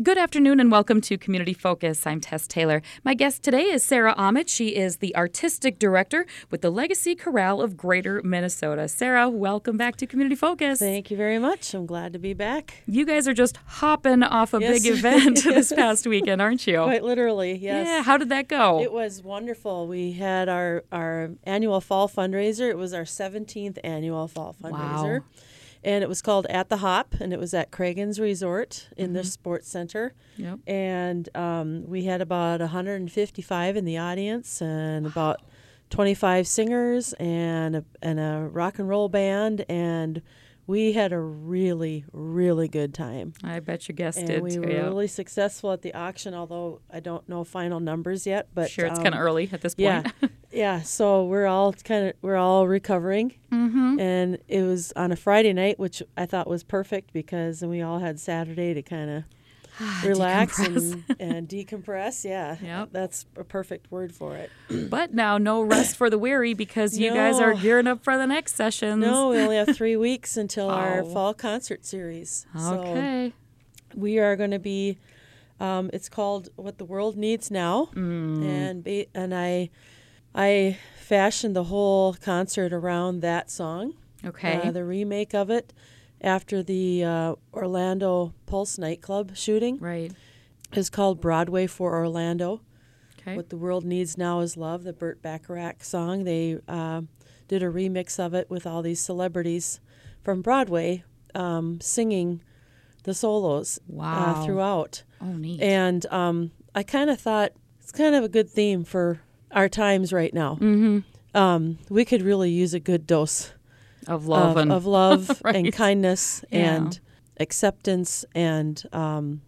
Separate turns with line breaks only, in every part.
Good afternoon and welcome to Community Focus. I'm Tess Taylor. My guest today is Sarah Ahmet. She is the artistic director with the Legacy Chorale of Greater Minnesota. Sarah, welcome back to Community Focus.
Thank you very much. I'm glad to be back.
You guys are just hopping off a yes. big event this past weekend, aren't you?
Quite literally, yes.
Yeah, how did that go?
It was wonderful. We had our, our annual fall fundraiser. It was our 17th annual fall fundraiser. Wow and it was called At the Hop, and it was at Cragun's Resort in mm-hmm. the Sports Center. Yep. And um, we had about 155 in the audience and wow. about 25 singers and a, and a rock and roll band and we had a really, really good time.
I bet you guessed
and
it.
We were
yeah.
really successful at the auction, although I don't know final numbers yet. But
sure, it's um, kind of early at this
point. Yeah, yeah. So we're all kind of we're all recovering,
mm-hmm.
and it was on a Friday night, which I thought was perfect because we all had Saturday to kind of relax and, and, decompress. Yeah,
yep.
that's a perfect word for it.
but now, no rest for the weary because you no. guys are gearing up for the next sessions.
No, we only have three weeks until oh. our fall concert series.
Okay.
So we are going to be. Um, it's called "What the World Needs Now,"
mm.
and be, and I, I fashioned the whole concert around that song.
Okay.
Uh, the remake of it after the uh, Orlando Pulse nightclub shooting.
Right.
Is called Broadway for Orlando.
Okay.
What the World Needs Now is Love, the Burt Bacharach song. They uh, did a remix of it with all these celebrities from Broadway um, singing the solos
uh, wow.
uh, throughout.
Oh, neat.
And um, I kind of thought it's kind of a good theme for our times right now.
Mm-hmm.
Um, we could really use a good dose
of love
of,
and
of love
right.
and kindness
yeah.
and acceptance and um,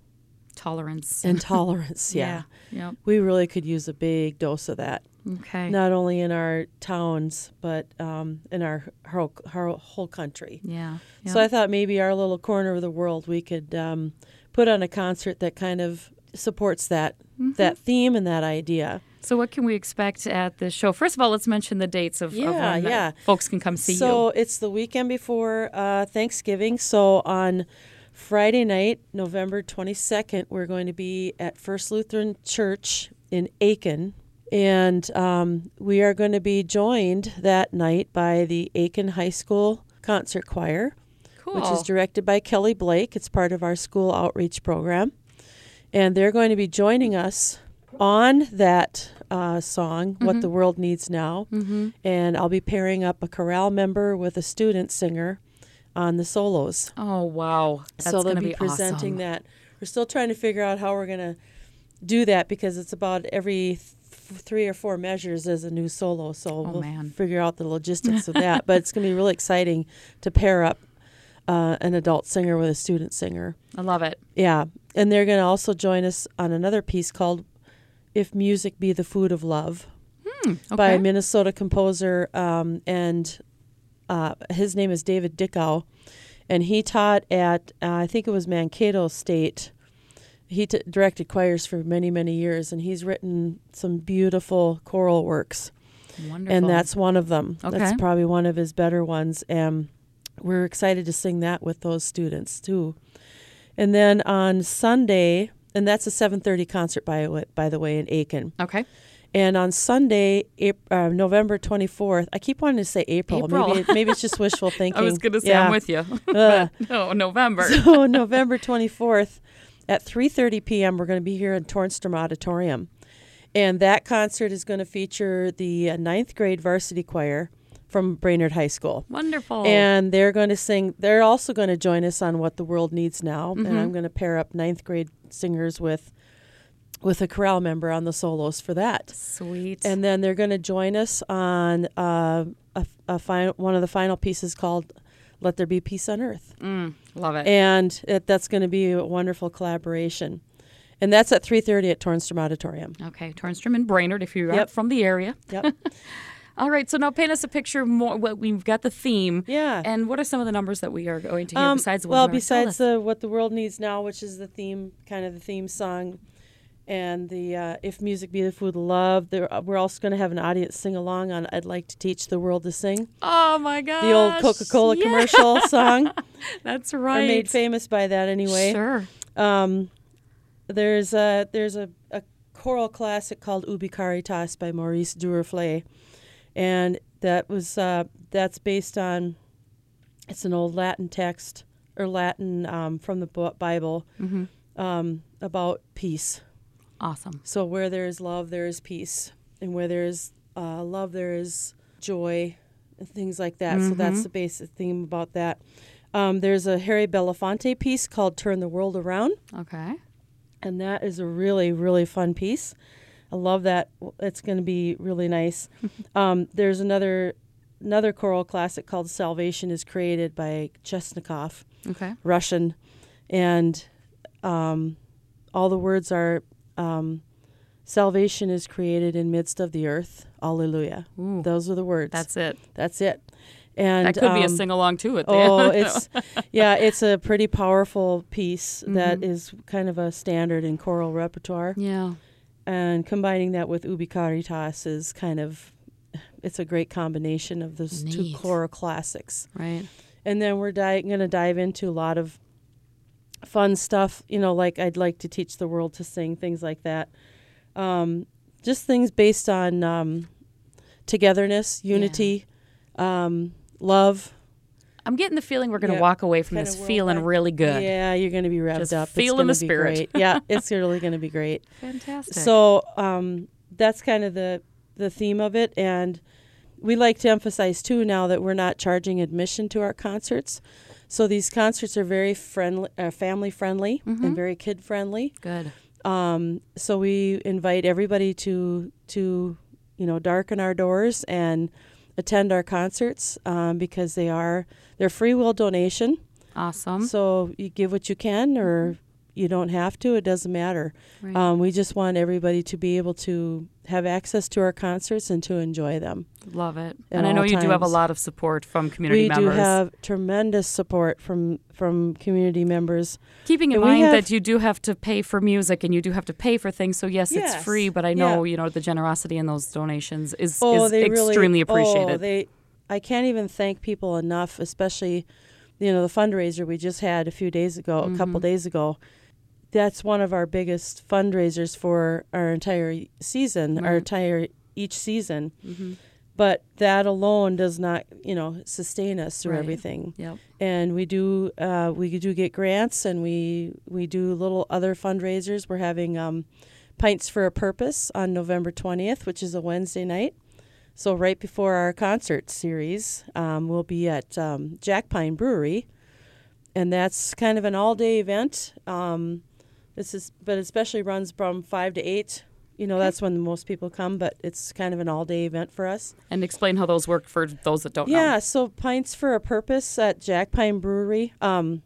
tolerance
and tolerance. Yeah,
yeah. Yep.
we really could use a big dose of that.
Okay.
Not only in our towns, but um, in our, our, our, whole country.
Yeah. Yep.
So I thought maybe our little corner of the world we could um, put on a concert that kind of supports that mm-hmm. that theme and that idea.
So, what can we expect at the show? First of all, let's mention the dates of,
yeah,
of when
yeah.
folks can come see
so
you.
So, it's the weekend before uh, Thanksgiving. So, on Friday night, November 22nd, we're going to be at First Lutheran Church in Aitkin. And um, we are going to be joined that night by the Aitkin High School Concert Choir,
cool.
which is directed by Kelly Blake. It's part of our school outreach program. And they're going to be joining us on that uh, song, mm-hmm. What the World Needs Now.
Mm-hmm.
And I'll be pairing up a chorale member with a student singer on the solos.
Oh, wow. That's
so they'll
be,
be presenting
awesome.
that. We're still trying to figure out how we're going to do that because it's about every th- three or four measures as a new solo. So
oh,
we'll
man.
figure out the logistics of that. But it's going to be really exciting to pair up uh, an adult singer with a student singer.
I love it.
Yeah. And they're going to also join us on another piece called if Music Be the Food of Love
hmm, okay.
by a Minnesota composer, um, and uh, his name is David Dickau, and he taught at uh, I think it was Mankato State. He t- directed choirs for many many years, and he's written some beautiful choral works.
Wonderful.
And that's one of them.
Okay.
That's probably one of his better ones, and we're excited to sing that with those students too. And then on Sunday, and that's a 7:30 concert by by the way in Aitkin.
Okay.
And on Sunday, April, uh, November 24th, I keep wanting to say April.
April.
Maybe maybe it's just wishful thinking.
I was going to say
yeah.
I'm with you.
uh,
no, November.
so November 24th at 3:30 p.m. we're going to be here in Tornstrom Auditorium. And that concert is going to feature the uh, ninth grade varsity choir from Brainerd High School.
Wonderful.
And they're going to sing, they're also going to join us on What the World Needs Now.
Mm-hmm.
And I'm going to pair up ninth grade singers with with a chorale member on the solos for that.
Sweet.
And then they're going to join us on uh, a, a fi- one of the final pieces called "Let There Be Peace on Earth."
Mm, love it.
And it, that's going to be a wonderful collaboration. and that's at 3:30 at Tornstrom Auditorium.
Okay, Tornstrom and Brainerd, if you're
Yep.
from the area.
Yep.
All right, so now paint us a picture more. What we've got the theme.
Yeah.
And what are some of the numbers that we are going to hear
Um,
besides
well,
ones you already told
besides the what the world needs now, which is the theme, kind of the theme song, and the uh, if music be the food of love. There, uh, we're also going to have an audience sing along on "I'd like to teach the world to sing,"
Oh my god.
the old Coca-Cola commercial song,
That's right.
or
right.
made famous by that anyway.
Sure.
Um, there's a there's a, a choral classic called Ubi Caritas by Maurice Duruflé, and that was uh, that's based on it's an old Latin text or Latin um, from the Bible
Mm-hmm.
um, about peace.
Awesome.
So where there is love, there is peace, and where there is uh, love, there is joy, and things like that. So that's the basic theme about that. Um, there's a Harry Belafonte piece called "Turn the World Around."
Okay.
and that is a really really fun piece. I love that. It's going to be really nice. um, there's another another choral classic called "Salvation is Created" by Chesnokov,
Okay.
Russian, and um, all the words are um, "Salvation is created in midst of the earth." Alleluia.
Ooh,
Those are the words.
that's it.
that's it. And
That could be a
um,
sing along too at the
Oh, it's yeah, it's a pretty powerful piece that
Mhm.
is kind of a standard in choral repertoire,
yeah.
And combining that with Ubi Caritas is kind of it's a great combination of those two
Neat.
choral classics.
Right.
And then we're di- going to dive into a lot of fun stuff, you know, like I'd like to teach the world to sing, things like that. Um, just things based on um, togetherness, unity, um, love.
I'm getting the feeling we're going to
Yeah,
walk away from
kinda
this feeling
worldwide.
really good.
Yeah, you're going to be revved
Just
up.
feeling the spirit.
Great. Yeah, it's really going to be great.
Fantastic.
So um, that's kind of the the theme of it, and we like to emphasize too now that we're not charging admission to our concerts. So these concerts are very friendly, uh, family friendly,
Mhm.
and very kid friendly.
good.
Um, so we invite everybody to to you know darken our doors and attend our concerts um, because they are they're free will donation.
Awesome.
So you give what you can, or you don't have to. It doesn't matter.
Right.
Um, we just want everybody to be able to have access to our concerts and to enjoy them.
Love it. And I know you do have a lot of support from community
we
members.
do have tremendous support from from community members.
Keeping in
and
mind
have-
that you do have to pay for music and you do have to pay for things. So yes, it's free, but I know you know the generosity in those donations is,
Oh,
is extremely
really,
appreciated.
Oh, they, I can't even thank people enough, especially, you know, the fundraiser we just had a few days ago, a couple
Mhm.
days ago. That's one of our biggest fundraisers for our entire season, our
Right.
entire each season.
Mhm.
But that alone does not, you know, sustain us through
Right.
everything.
Yep.
and we do uh, we do get grants and we we do little other fundraisers. We're having um, Pints for a Purpose on November twentieth, which is a Wednesday night. So right before our concert series, um, we'll be at um, Jack Pine Brewery, and that's kind of an all day event. Um, this is but especially runs from five to eight. You know, that's when most people come, but it's kind of an all day event for us.
And explain how those work for those that don't know.
Yeah, so Pints for a Purpose at Jack Pine Brewery. Um,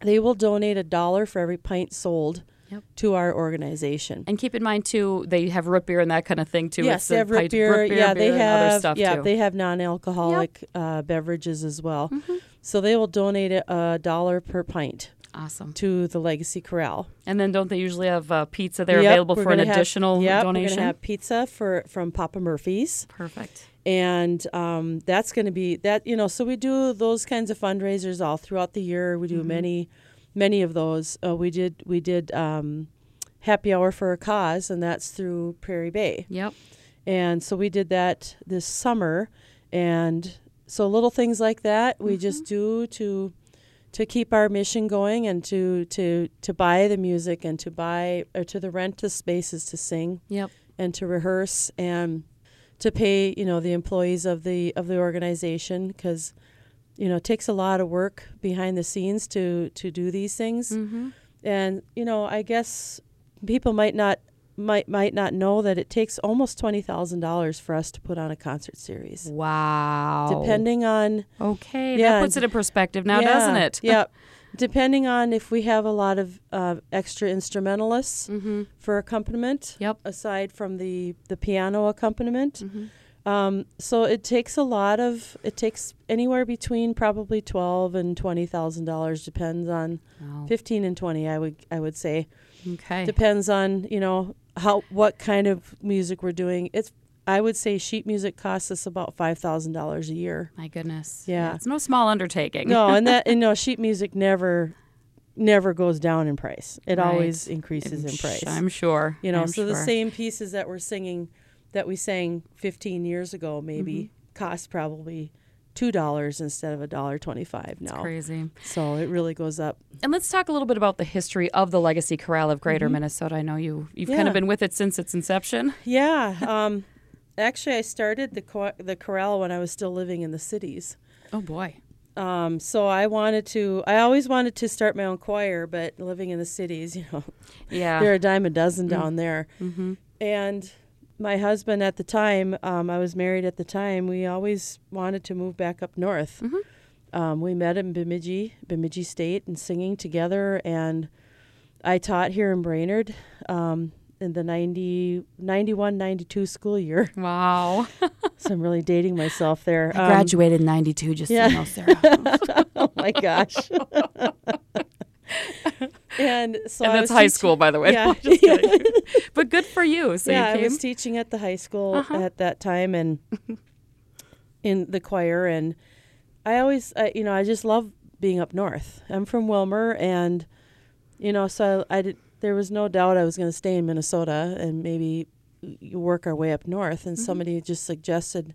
they will donate a dollar for every pint sold
Yep.
to our organization.
And keep in mind too, they have root beer and that kind of thing too.
yes,
It's
they have root
pint-
beer. Yeah, they
beer and
have.
other stuff
yeah,
too.
they have non-alcoholic uh, beverages as well.
Mhm.
So they will donate a, a dollar per pint
Awesome.
to the Legacy Chorale.
And then don't they usually have uh, pizza there
Yep,
available for an
have-
additional
yep,
donation?
We're gonna have pizza for from Papa Murphy's.
Perfect.
and um, that's going to be that you know so we do those kinds of fundraisers all throughout the year we do
Mhm.
many many of those uh, we did we did um, happy hour for a cause and that's through prairie bay
Yep.
and so we did that this summer and so little things like that we just do to to keep our mission going and to to to buy the music and to buy or to the rent the spaces to sing
Yep.
and to rehearse and to pay you know the employees of the of the organization because you know it takes a lot of work behind the scenes to to do these things
Mm-hmm.
and you know i guess people might not might might not know that it takes almost $20,000 for us to put on a concert series
Wow.
depending on
Okay,
Yeah,
that puts it in perspective now,
yeah,
doesn't it?
yep. depending on if we have a lot of uh, extra instrumentalists for accompaniment.
Yep.
Aside from the the piano accompaniment.
Mm-hmm.
Um, so it takes a lot of. It takes anywhere between probably twelve and twenty thousand dollars, depends on
Wow.
fifteen and twenty. I would I would say
Okay.
depends on you know how what kind of music we're doing. It's I would say sheet music costs us about five thousand dollars a year.
My goodness.
Yeah.
It's no small undertaking.
No, and that and no sheet music never never goes down in price. It
Right.
always increases in price.
I'm sure.
you know,
I'm
so the same pieces that we're singing that we sang 15 years ago maybe
Mm-hmm.
cost probably two dollars instead of a dollar twenty-five
It's
now.
crazy.
So it really goes up.
And let's talk a little bit about the history of the Legacy Chorale of Greater Minnesota. I know you you've kind
Mm-hmm.
Of been with it since its inception.
Yeah. Um, actually, I started the cho- the chorale when I was still living in the cities.
Oh boy.
Um, so I wanted to. I always wanted to start my own choir, but living in the cities, you know,
Yeah.
there are a dime a dozen
Mm.
down there.
mm-hmm.
And my husband at the time, um, I was married at the time. We always wanted to move back up north.
Mhm.
Um, we met in Bemidji, Bemidji State, and singing together. And I taught here in Brainerd um, in the 90, 91, 92 school year.
Wow.
so I'm really dating myself there.
I
Um,
graduated in 92 just
yeah.
so you know, Sarah.
oh my gosh. And so
and
I
that's high
teaching-
school by the way.
Yeah.
Just kidding. but good for you. So
yeah,
you
I was teaching at the high school
Uh-huh.
at that time and in the choir and I always I, you know, I just love being up north. I'm from Willmar and you know, so I, did there was no doubt I was going to stay in Minnesota and maybe work our way up north and
Mhm.
somebody just suggested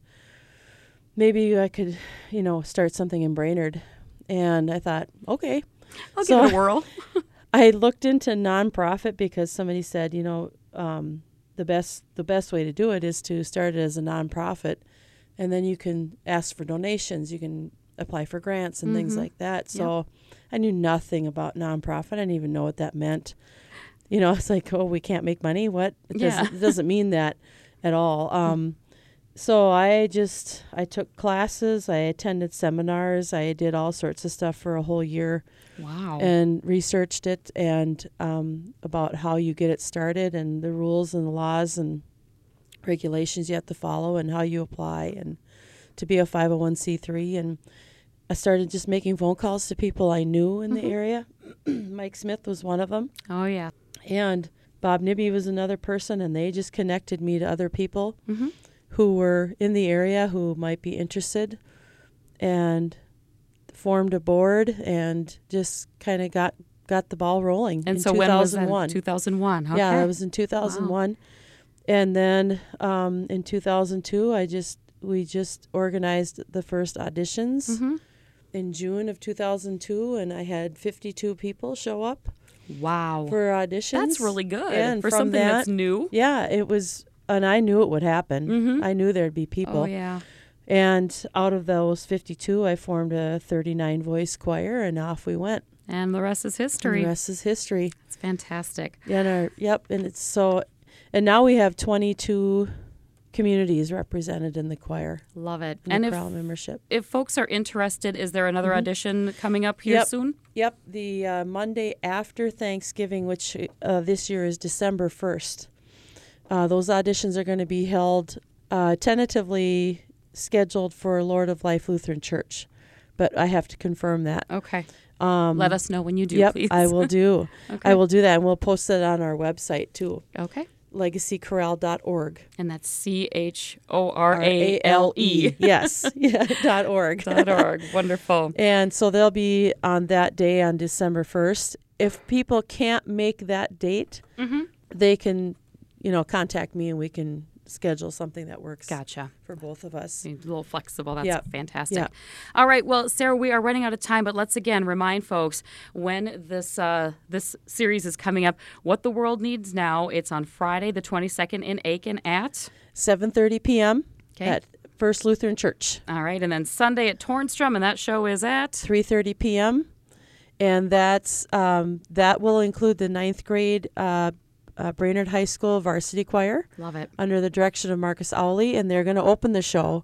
maybe I could, you know, start something in Brainerd. And I thought, okay.
I'll
so-
give it a whirl.
I looked into nonprofit because somebody said, you know, um, the best the best way to do it is to start it as a nonprofit, and then you can ask for donations. You can apply for grants and things
Mhm.
like that. So I knew nothing about nonprofit. I didn't even know what that meant. You know, it's like, oh, we can't make money. What? It
Yeah.
doesn't, it doesn't mean that at all. Um, so I just I took classes. I attended seminars. I did all sorts of stuff for a whole year
Wow.
and researched it and um, about how you get it started and the rules and the laws and regulations you have to follow and how you apply and to be a 501c3 and I started just making phone calls to people I knew in the
Mhm.
area. Mike Smith was one of them
oh yeah.
and Bob Nibby was another person and they just connected me to other people
Mm-hmm.
Who were in the area who might be interested and formed a board and just kind of got got the ball rolling
And
in
so when was that?
2001
2001. Okay.
yeah that was in 2001 and then um, in 2002 i just we just organized the first auditions
Mhm.
in june of 2002 and i had 52 people show up
Wow.
for auditions
That's really good
and
for something that's new.
yeah it was and i knew it would happen
Mhm.
i knew there'd be people
Oh yeah.
And out of those 52, I formed a 39 voice choir, and off we went.
And the rest is
And
history.
the rest is history.
It's fantastic.
Yeah, and our, yep. And it's so, and now we have 22 communities represented in the choir,
Love it. and if
membership.
if folks are interested, is there another
Mhm.
audition coming up here
Yep.
soon?
Yep, the uh, Monday after Thanksgiving, which uh, this year is December 1st. Uh, those auditions are going to be held uh, tentatively scheduled for Lord of Life Lutheran Church, but I have to confirm that.
Okay.
Um,
Let us know when you do,
yep,
please.
I will do.
Okay.
I will do that, and we'll post it on our website too,
Okay.
legacychorale.org.
And that's C H O R A L E
yes, yeah, dot org.
dot org. Wonderful.
And so they'll be on that day on December 1st. If people can't make that date,
Mm-hmm.
they can, you know, contact me and we can schedule something that works
Gotcha.
for both of us.
A little flexible. That's
Yep.
fantastic.
Yep.
All right. Well, Sarah, we are running out of time, but let's again remind folks when this uh, this series is coming up. What the world needs now. It's on Friday, the twenty second in Aitkin at.
7:30 p.m.
Okay.
at First Lutheran Church.
All right, and then Sunday at Tornstrom, and that show is at.
3:30 p.m. and that's um, that will include the ninth grade uh, uh, Brainerd High School varsity choir
Love it.
under the direction of Marcus Owley, and they're going to open the show.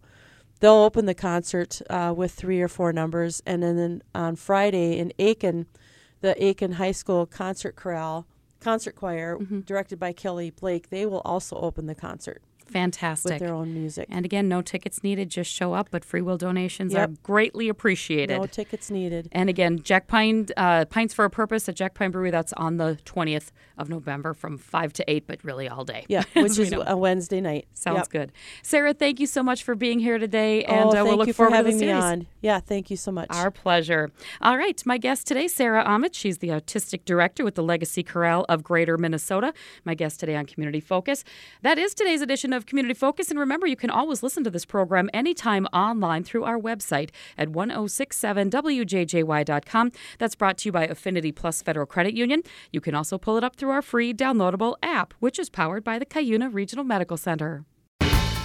They'll open the concert uh, with three or four numbers, and then, on Friday in Aitkin, the Aitkin High School Concert Chorale, concert choir,
Mm-hmm.
directed by Kelly Blake, they will also open the concert
Fantastic.
with their own music.
And again, no tickets needed, just show up, but free will donations
Yep.
are greatly appreciated.
No tickets needed.
and again, Jack Pine, uh, Pines for a Purpose at Jack Pine Brewery, that's on the 20th of November from 5 to 8, but really all day.
Yeah, which is
know.
a Wednesday night.
Sounds
Yep.
good. Sarah, thank you so much for being here today, and
oh,
uh, we'll look
you
forward
for having
to the
me on. Yeah, thank you so much.
Our pleasure. All right, my guest today, Sarah Ahmet. She's the artistic director with the Legacy Chorale of Greater Minnesota. My guest today on Community Focus. That is today's edition of Community Focus. And remember, you can always listen to this program anytime online through our website at 1067wjjy.com. That's brought to you by Affinity Plus Federal Credit Union. You can also pull it up through our free downloadable app, which is powered by the Cuyuna Regional Medical Center.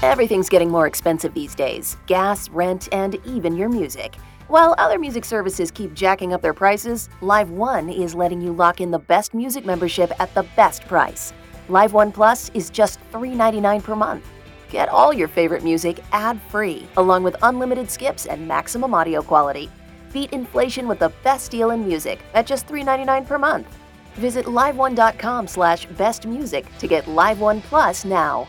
Everything's getting more expensive these days gas, rent, and even your music. While other music services keep jacking up their prices, Live One is letting you lock in the best music membership at the best price. Live One Plus is just $3.99 per month. Get all your favorite music ad free, along with unlimited skips and maximum audio quality. Beat inflation with the best deal in music at just $3.99 per month. Visit liveone.com slash bestmusic to get Live One Plus now.